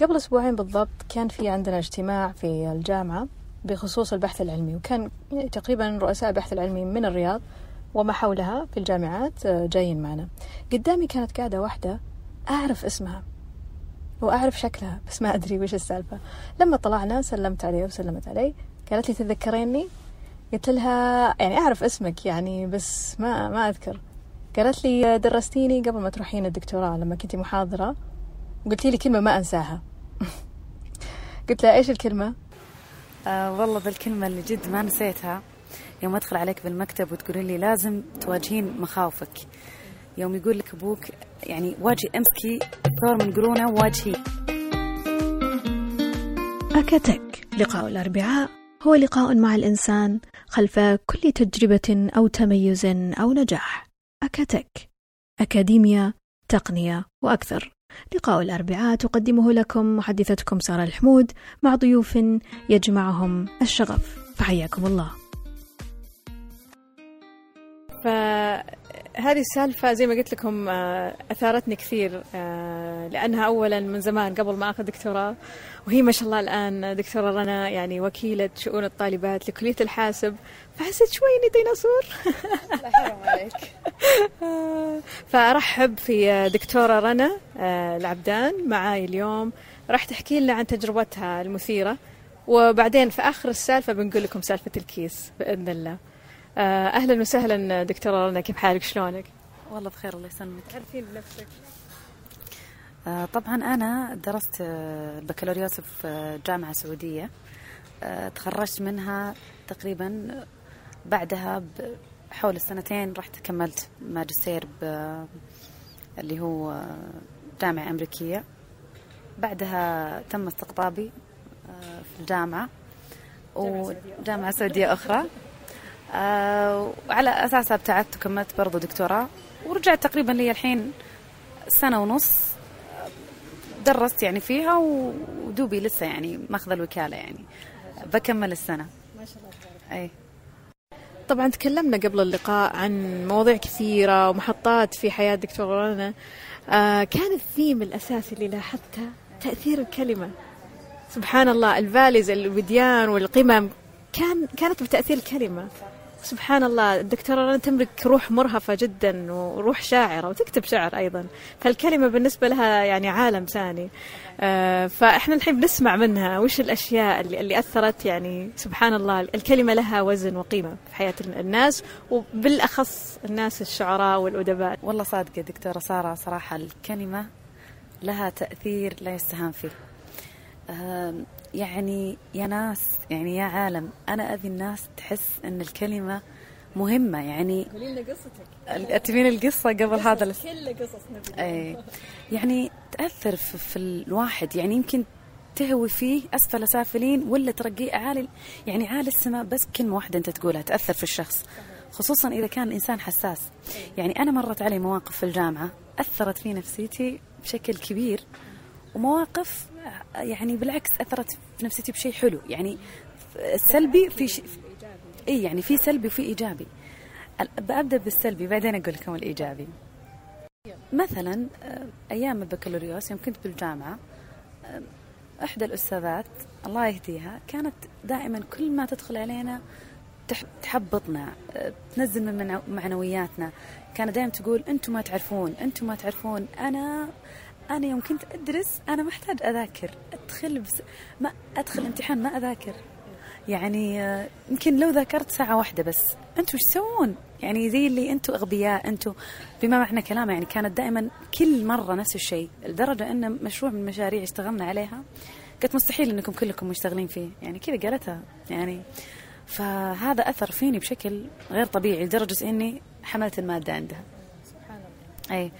قبل أسبوعين بالضبط كان في عندنا اجتماع في الجامعة بخصوص البحث العلمي وكان تقريبا رؤساء البحث العلمي من الرياض وما حولها في الجامعات آه، جايين معنا. قدامي كانت قاعدة واحدة أعرف اسمها وأعرف شكلها بس ما أدري وش السالفة. لما طلعنا سلمت عليه وسلمت علي قالت لي تتذكريني؟ قلت لها يعني أعرف اسمك يعني بس ما ما أذكر. قالت لي درستيني قبل ما تروحين الدكتوراه لما كنتي محاضرة وقلت لي كلمة ما أنساها. قلت لها إيش الكلمة؟ آه والله بالكلمة اللي جد ما نسيتها. يوم أدخل عليك بالمكتب وتقولين لي لازم تواجهين مخاوفك. يوم يقول لك أبوك يعني واجهي أمسكي ثور من قرونه وواجهي. أكتك لقاء الأربعاء هو لقاء مع الإنسان خلف كل تجربة أو تميز أو نجاح. أكتك أكاديميا تقنية وأكثر. لقاء الأربعاء تقدمه لكم محدثتكم سارة الحمود مع ضيوف يجمعهم الشغف. فحياكم الله. فهذه السالفة زي ما قلت لكم آه، أثارتني كثير آه، لأنها أولا من زمان قبل ما أخذ دكتوراه وهي ما شاء الله الآن دكتورة رنا يعني وكيلة شؤون الطالبات لكلية الحاسب. فحسيت شوي إني ديناصور. لا حرام عليك. فأرحب في دكتورة رنا آه، العبدان معاي اليوم. راح تحكي لنا عن تجربتها المثيرة. وبعدين في آخر السالفة بنقول لكم سالفة الكيس بإذن الله. آه، أهلا وسهلا دكتورة رنا كيف حالك؟ شلونك؟ والله بخير الله يسلمك. عارفين بنفسك. آه، طبعا أنا درست البكالوريوس في آه، جامعة سعودية. آه، تخرجت منها تقريبا بعدها بحول السنتين رحت كملت ماجستير ب- اللي هو جامعة أمريكية. بعدها تم استقطابي في الجامعة. وجامعة سعودية أخرى. آه، وعلى أساسها ابتعدت وكملت برضو دكتوراه ورجعت تقريبا لي الحين سنة ونص درست يعني فيها ودوبي لسه يعني ماخذ الوكالة يعني. بكمل السنة. ما شاء الله أي. طبعا تكلمنا قبل اللقاء عن مواضيع كثيرة ومحطات في حياة دكتورة رنا آه كان الثيم الأساسي اللي لاحظته تأثير الكلمة. سبحان الله الفاليز الوديان والقمم كان كانت بتأثير الكلمة. سبحان الله الدكتورة رنا تملك روح مرهفة جدا وروح شاعرة وتكتب شعر أيضا. فالكلمة بالنسبة لها يعني عالم ثاني. آه فإحنا الحين بنسمع منها وش الأشياء اللي, اللي أثرت يعني سبحان الله الكلمة لها وزن وقيمة في حياة الناس وبالأخص الناس الشعراء والأدباء. والله صادقة دكتورة سارة صراحة الكلمة لها تأثير لا يستهان فيه. آم، يعني يا ناس يعني يا عالم أنا أبي الناس تحس أن الكلمة مهمة يعني قولي لنا قصتك. تبين القصة قبل هذا الاس- كل قصص نبي. أي يعني تأثر في, في الواحد يعني يمكن تهوي فيه أسفل سافلين ولا ترقيه عالي يعني عالي السماء بس كلمة واحدة أنت تقولها تأثر في الشخص خصوصا إذا كان الإنسان حساس. يعني أنا مرت علي مواقف في الجامعة أثرت في نفسيتي بشكل كبير ومواقف يعني بالعكس أثرت في نفسيتي بشيء حلو. يعني السلبي في شيء إي يعني في سلبي وفي إيجابي. ببدا بالسلبي بعدين أقول لكم الإيجابي. مثلا آه، أيام البكالوريوس يوم كنت بالجامعة آه، إحدى الأستاذات الله يهديها كانت دائما كل ما تدخل علينا تح- تحبطنا آه، تنزل من معنو- معنوياتنا. كانت دائما تقول أنتم ما تعرفون أنتم ما تعرفون أنا أنا يوم كنت أدرس أنا ما احتاج أذاكر. أدخل بس ما أدخل امتحان ما أذاكر. يعني آه، يمكن لو ذاكرت ساعة واحدة بس. أنتوا إيش تسوون؟ يعني زي اللي أنتوا أغبياء أنتوا بما معنى كلامه يعني كانت دائما كل مرة نفس الشيء لدرجة أن مشروع من المشاريع اشتغلنا عليها. قلت مستحيل إنكم كلكم مشتغلين فيه. يعني كذا قالتها. يعني فهذا أثر فيني بشكل غير طبيعي لدرجة إني حملت المادة عندها. سبحان الله. أي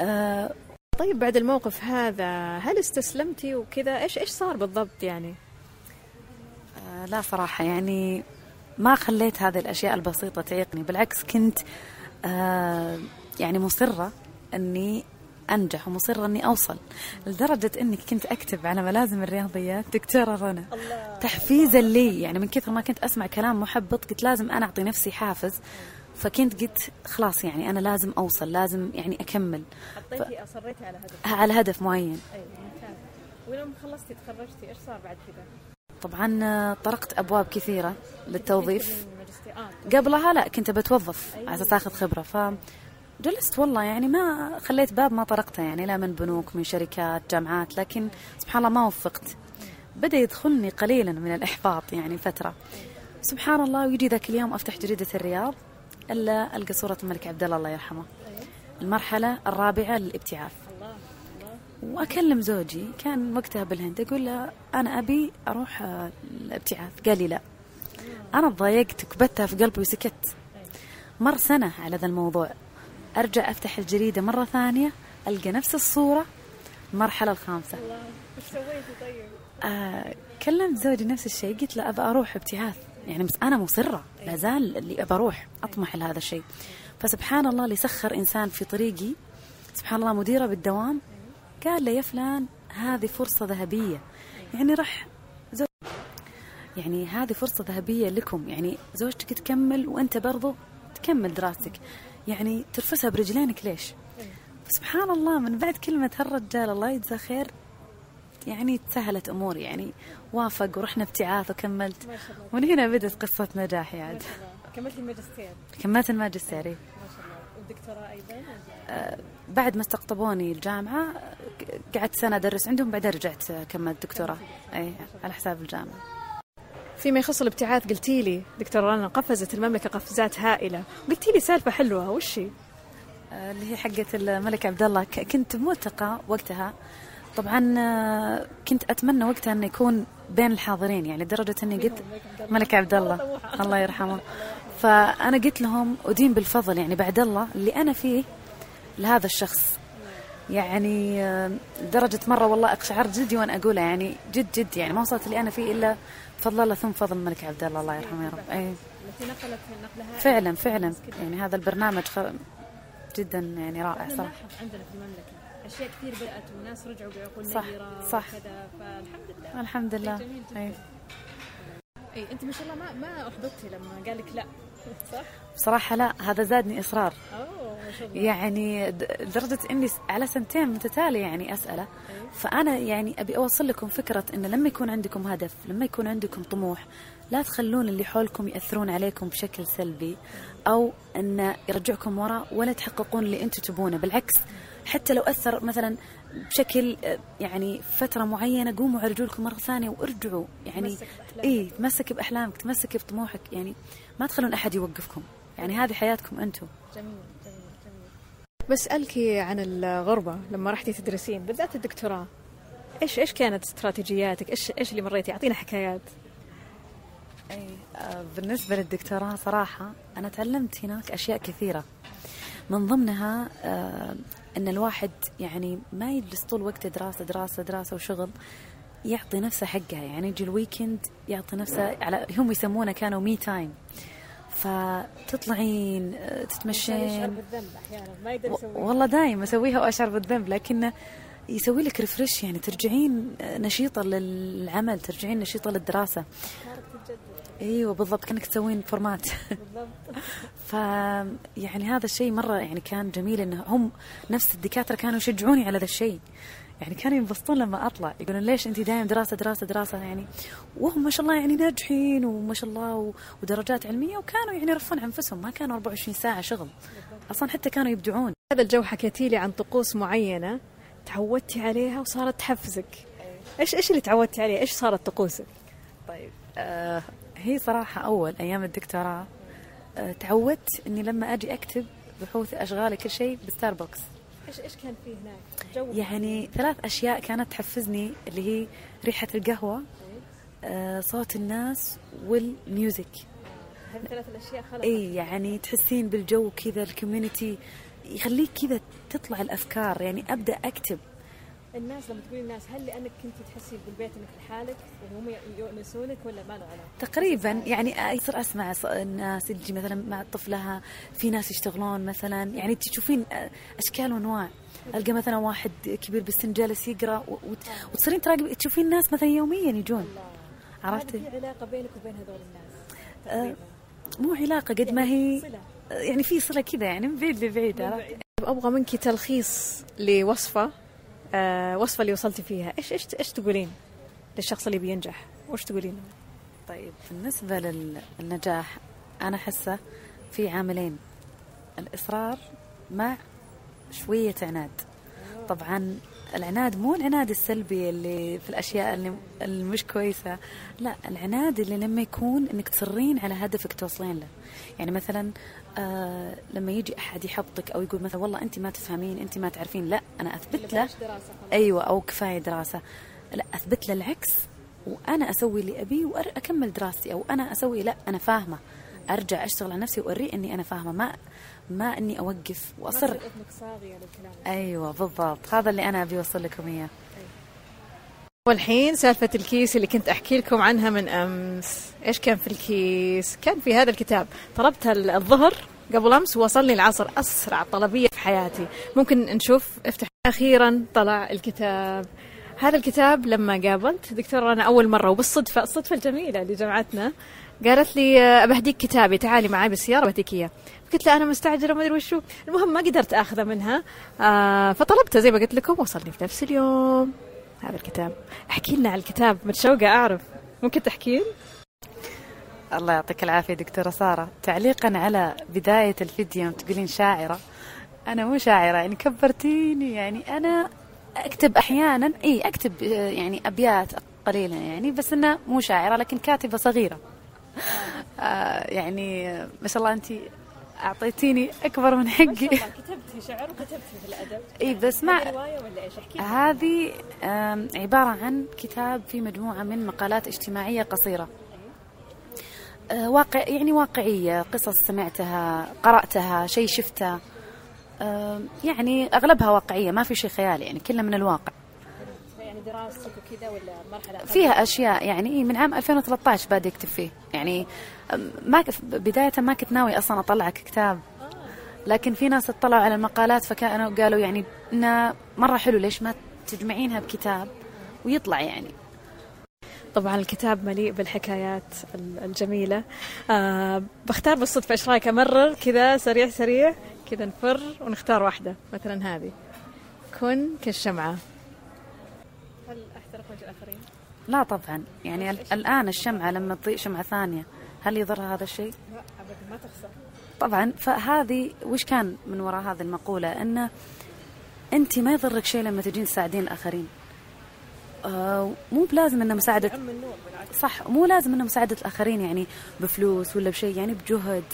آه طيب بعد الموقف هذا هل استسلمتي وكذا؟ إيش إيش صار بالضبط يعني؟ آه، لا صراحة يعني ما خليت هذه الأشياء البسيطة تعيقني بالعكس كنت آه، يعني مصرة أني أنجح ومصرة أني أوصل لدرجة أني كنت أكتب على ملازم الرياضيات دكتورة رنا. تحفيزا لي يعني من كثر ما كنت أسمع كلام محبط قلت لازم أنا أعطي نفسي حافز. فكنت قلت خلاص يعني أنا لازم أوصل لازم يعني أكمل. حطيتي أصريتي على هدف. على هدف معين. أي ممتاز. ولما خلصتي تخرجتي إيش صار بعد كذا؟ طبعا آه، طرقت أبواب كثيرة للتوظيف آه. قبلها لا كنت بتوظف على أساس آخذ خبرة. ف جلست والله يعني ما خليت باب ما طرقته يعني لا من بنوك من شركات جامعات لكن سبحان الله ما وفقت. بدأ يدخلني قليلا من الإحباط يعني فترة. سبحان الله ويجي ذاك اليوم أفتح جريدة الرياض. ألا ألقى صورة الملك عبد الله الله يرحمه. المرحلة الرابعة للابتعاث. وأكلم زوجي كان وقتها بالهند أقول له أنا أبي أروح آه، الابتعاث. قال لي لا. أنا تضايقت وكبتها في قلبي وسكت. مر سنة على ذا الموضوع. أرجع أفتح الجريدة مرة ثانية ألقى نفس الصورة. المرحلة الخامسة. الله سويتي طيب؟ آه كلمت زوجي نفس الشيء قلت له أبى أروح ابتعاث. يعني أنا مصرة لا زال اللي ابى أروح أطمح لهذا الشيء. فسبحان الله اللي سخر إنسان في طريقي سبحان الله مديرة بالدوام قال لي يا فلان هذه فرصة ذهبية. يعني راح زوج يعني هذه فرصة ذهبية لكم. يعني زوجتك تكمل وأنت برضو تكمل دراستك. يعني ترفسها برجلينك ليش؟ سبحان الله من بعد كلمة هالرجال الله يجزاه خير يعني تسهلت أموري يعني. وافق ورحنا ابتعاث وكملت. ما شاء الله. ومن هنا بدت قصة نجاحي عاد الله. كملتي الماجستير؟ كملت الماجستيري ما شاء الله. والدكتوراه أيضا آه، بعد ما استقطبوني الجامعة آه، قعدت سنة أدرس عندهم بعدين رجعت كملت دكتوراه أي على حساب الجامعة. فيما يخص الابتعاث قلتي لي دكتور رنا قفزت المملكة قفزات هائلة. قلتي لي سالفة حلوة وش هي؟ آه، اللي هي حقة الملك عبد الله. كنت بملتقى وقتها طبعا آه، كنت أتمنى وقتها انه يكون بين الحاضرين يعني لدرجة أني قلت ملك عبد الله الله يرحمه. فأنا قلت لهم أدين بالفضل يعني بعد الله اللي أنا فيه لهذا الشخص. يعني آه، لدرجة مرة والله أقشعر جلدي وأنا أقولها يعني جد جد يعني ما وصلت اللي أنا فيه إلا بفضل الله ثم فضل الملك عبد الله الله يرحمه يا رب. أي فعلا فعلا. يعني هذا البرنامج جدا يعني رائع صراحة. عندنا في المملكة أشياء كثير بدأت وناس رجعوا بعقول صح، صح. وكذا فالحمد لله. الحمد لله. جميل جدا أي. أي أنت ما شاء الله ما ما احبطتي لما قال لك لا. صح؟ بصراحة لا هذا زادني إصرار. أوه ما شاء الله. يعني لدرجة إني على سنتين متتالية يعني أسأله. فأنا يعني أبي أوصل لكم فكرة إن لما يكون عندكم هدف لما يكون عندكم طموح لا تخلون اللي حولكم يأثرون عليكم بشكل سلبي أو أن يرجعكم وراء ولا تحققون اللي أنتم تبونه. بالعكس حتى لو أثر مثلا بشكل آه، يعني فترة معينة قوموا على رجولكم مرة ثانية وارجعوا. يعني تمسك بأحلامك. إيه تمسك بأحلامك تمسك بطموحك. يعني ما تخلون أحد يوقفكم. يعني هذه حياتكم أنتم. جميل جميل جميل. بسألك عن الغربة لما رحتي تدرسين بالذات الدكتوراه إيش إيش كانت استراتيجياتك؟ إيش إيش اللي مريتي؟ أعطينا حكايات. أي آه، بالنسبة للدكتوراه صراحة أنا تعلمت هناك أشياء كثيرة. من ضمنها آه، أن الواحد يعني ما يجلس طول وقته دراسة دراسة دراسة وشغل يعطي نفسه حقها يعني يجي ال weekend يعطي نفسه على هم يسمونه كانوا me time فتطلعين آه، تتمشين. والله دايم أسويها وأشعر بالذنب لكنه يسوي لك refresh يعني ترجعين نشيطة للعمل ترجعين نشيطة للدراسة. إيوه بالضبط كأنك تسوين format بالضبط. ف يعني هذا الشيء مرة يعني كان جميل إنه هم نفس الدكاترة كانوا يشجعوني على ذا الشيء. يعني كانوا ينبسطون لما أطلع يقولون ليش انت دائما دراسة دراسة دراسة؟ يعني وهم ما شاء الله يعني ناجحين وما شاء الله و- ودرجات علمية وكانوا يعني يرفون عن أنفسهم ما كانوا 24 ساعة شغل. أصلا حتى كانوا يبدعون. هذا الجو حكيتي لي عن طقوس معينة تعودتي عليها وصارت تحفزك. إيش إيش اللي تعودتي عليه؟ إيش صارت طقوسك؟ طيب آه هي صراحة أول أيام الدكتوراه آه تعودت إني لما أجي أكتب بحوث أشغالي كل شيء بستاربكس. إيش إيش كان فيه هناك؟ جو. يعني ثلاث أشياء كانت تحفزني اللي هي ريحة القهوة آه صوت الناس وال music. هذه ثلاث الأشياء خلقت. إي يعني تحسين بالجو كذا ال community يخليك كذا تطلع الأفكار. يعني أبدأ أكتب الناس لما تقولي الناس هل لأنك كنت تحسي بالبيت إنك لحالك وهم يؤنسونك ولا ما له علاقة؟ تقريبا يعني يصير أسمع الناس تجي مثلا مع طفلها في ناس يشتغلون مثلا يعني تشوفين أشكال وأنواع. ألقى مثلا واحد كبير بالسن جالس يقرأ وتصيرين تراقبي تشوفين ناس مثلا يوميا يجون. عرفتي؟ في علاقة بينك وبين هذول الناس آه، مو علاقة قد ما هي صلة. يعني في صلة كذا يعني من بعيد لبعيد عرفت أبغى منك تلخيص لوصفة آه وصفة اللي وصلتي فيها. إيش إيش إيش تقولين للشخص اللي بينجح؟ وإيش تقولين؟ طيب بالنسبة للنجاح أنا حسه في عاملين. الإصرار مع شوية عناد. طبعا العناد مو العناد السلبي اللي في الأشياء اللي, اللي مش كويسة. لا العناد اللي لما يكون إنك تصرين على هدفك توصلين له. يعني مثلا آه لما يجي أحد يحبطك أو يقول مثلا والله انت ما تفهمين انت ما تعرفين. لا أنا أثبت له. أيوه أو كفاية دراسة. لا أثبت له العكس. وأنا أسوي اللي ابيه واكمل دراستي. أو أنا أسوي لا أنا فاهمة. أرجع أشتغل على نفسي وأوريه إني أنا فاهمة. ما ما إني أوقف وأصر. أيوه بالضبط. هذا اللي أنا أبي أوصل لكم إياه. والحين سالفة الكيس اللي كنت أحكي لكم عنها من أمس. إيش كان في الكيس؟ كان في هذا الكتاب. طلبتها الظهر قبل أمس وصلني العصر أسرع طلبية في حياتي. ممكن نشوف؟ افتح. أخيرا طلع الكتاب. هذا الكتاب لما قابلت دكتورة أنا أول مرة وبالصدفة الصدفة الجميلة اللي جمعتنا قالت لي بهديك كتابي تعالي معي بالسيارة بهديك إياه قلت لها أنا مستعجلة ما أدري وشو. المهم ما قدرت آخذه منها آه فطلبته زي ما قلت لكم وصلني في نفس اليوم. هذا الكتاب. احكي لنا عن الكتاب متشوقه أعرف. ممكن تحكين الله يعطيك العافية دكتورة سارة. تعليقا على بداية الفيديو تقولين شاعرة. أنا مو شاعرة يعني كبرتيني يعني أنا أكتب أحيانا. إي أكتب يعني أبيات قليله يعني بس انها مو شاعرة لكن كاتبة صغيرة. آه يعني ما شاء الله انت أعطيتيني أكبر من حقي. كتبتي شعر وكتبتي في الأدب. إي بس ما روايه ولا إيش؟ احكي هذه عبارة عن كتاب في مجموعة من مقالات اجتماعية قصيرة. أه واقع يعني واقعية قصص سمعتها قرأتها شيء شفته يعني أغلبها واقعية ما في شيء خيالي يعني كله من الواقع. دراستك وكذا ولا مرحلة فيها أشياء يعني من عام 2013 بادي اكتب فيه. يعني ما بداية ما كنت ناوي أصلا أطلع كتاب. لكن في ناس اطلعوا على المقالات فكانوا قالوا يعني إنه مرة حلو ليش ما تجمعينها بكتاب ويطلع يعني. طبعا الكتاب مليء بالحكايات الجميلة. آه بختار بالصدفة إيش رأيك؟ أمرر كذا سريع سريع كذا نفر ونختار واحدة مثلا هذه. كن وجه الآخرين؟ لا طبعا. يعني الآن الشمعة لما تضيء شمعة ثانية هل يضرها هذا الشيء؟ لا ابدا ما تخسر. طبعا. فهذه وش كان من وراء هذه المقولة؟ أنه أنت ما يضرك شيء لما تجين تساعدين الآخرين. آه مو بلازم أنه مساعدة صح. مو لازم أنه مساعدة الآخرين يعني بفلوس ولا بشيء يعني بجهد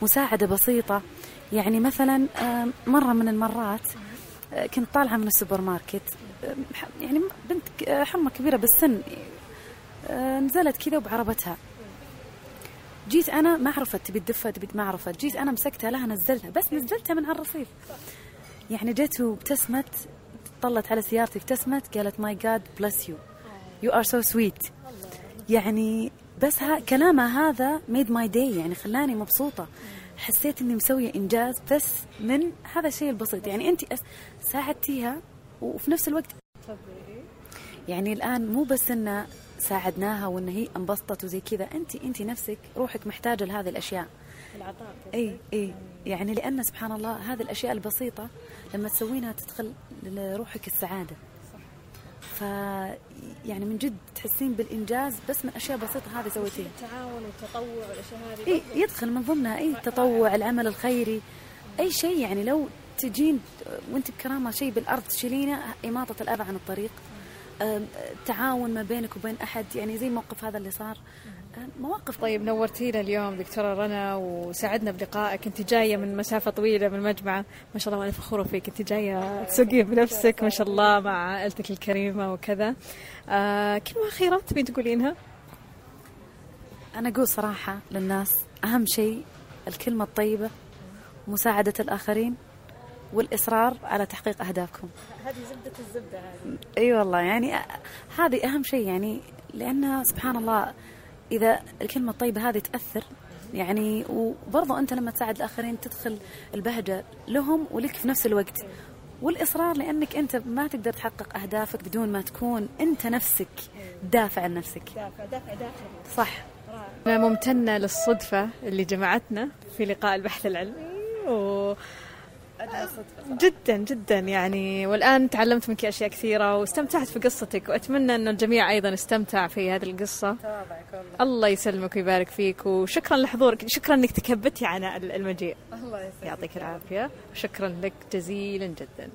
بمساعدة بسيطة. يعني مثلا آه مرة من المرات كنت طالعة من السوبر ماركت. يعني بنت حرمة كبيرة بالسن. نزلت كذا وبعربتها. جيت أنا ما عرفت تبي تدفى تبي ما عرفت جيت أنا مسكتها لها نزلتها. بس نزلتها من على الرصيف يعني جت وابتسمت طلت على سيارتي ابتسمت قالت may God bless you you are so sweet يعني بس ها كلامها هذا made my day يعني خلاني مبسوطة. حسيت إني مسوية إنجاز بس من هذا الشيء البسيط. يعني أنت ساعدتيها وفي نفس الوقت يعني الآن مو بس انه ساعدناها وإن هي انبسطت وزي كذا انت أنت نفسك روحك محتاجة لهذه الأشياء. العطاء اي إي. يعني لأن سبحان الله هذه الأشياء البسيطة لما تسوينها تدخل لروحك السعادة. ف يعني من جد تحسين بالإنجاز بس من أشياء بسيطة هذه سويتيها. التعاون والتطوع والأشياء هذه إي يدخل من ضمنها إي التطوع العمل الخيري. أي شيء يعني لو تجين وأنت بكرامة شيء بالأرض تشيلينه إماطة الاذى عن الطريق. تعاون ما بينك وبين أحد يعني زي الموقف هذا اللي صار. مواقف. طيب نورتينا اليوم دكتورة رنا وسعدنا بلقائك. انت جاية من مسافة طويلة من المجمعه ما شاء الله وأنا فخوره فيك انت جاية تسوقين بنفسك. ما شاء الله مع عائلتك الكريمة وكذا. آه كلمه اخيره تبين تقولينها؟ أنا أقول صراحة للناس أهم شيء الكلمة الطيبة مساعدة الآخرين والإصرار على تحقيق أهدافكم. هذه زبدة الزبدة هذه. إي والله يعني هذه أهم شيء يعني لانها سبحان الله إذا الكلمة الطيبة هذه تأثر يعني وبرضه أنت لما تساعد الآخرين تدخل البهجة لهم ولك في نفس الوقت. والإصرار لأنك أنت ما تقدر تحقق أهدافك بدون ما تكون أنت نفسك دافع عن نفسك. دافع دافع داخلي صح. أنا ممتنة للصدفة اللي جمعتنا في لقاء البحث العلمي و جدا جدا يعني. والآن تعلمت منك أشياء كثيرة واستمتعت في قصتك وأتمنى أن الجميع أيضا استمتع في هذه القصة. الله يسلمك ويبارك فيك وشكرا لحضورك شكرا أنك تكبتي عن المجيء. الله يسلمك. يعطيك العافية وشكرا لك جزيلا جدا.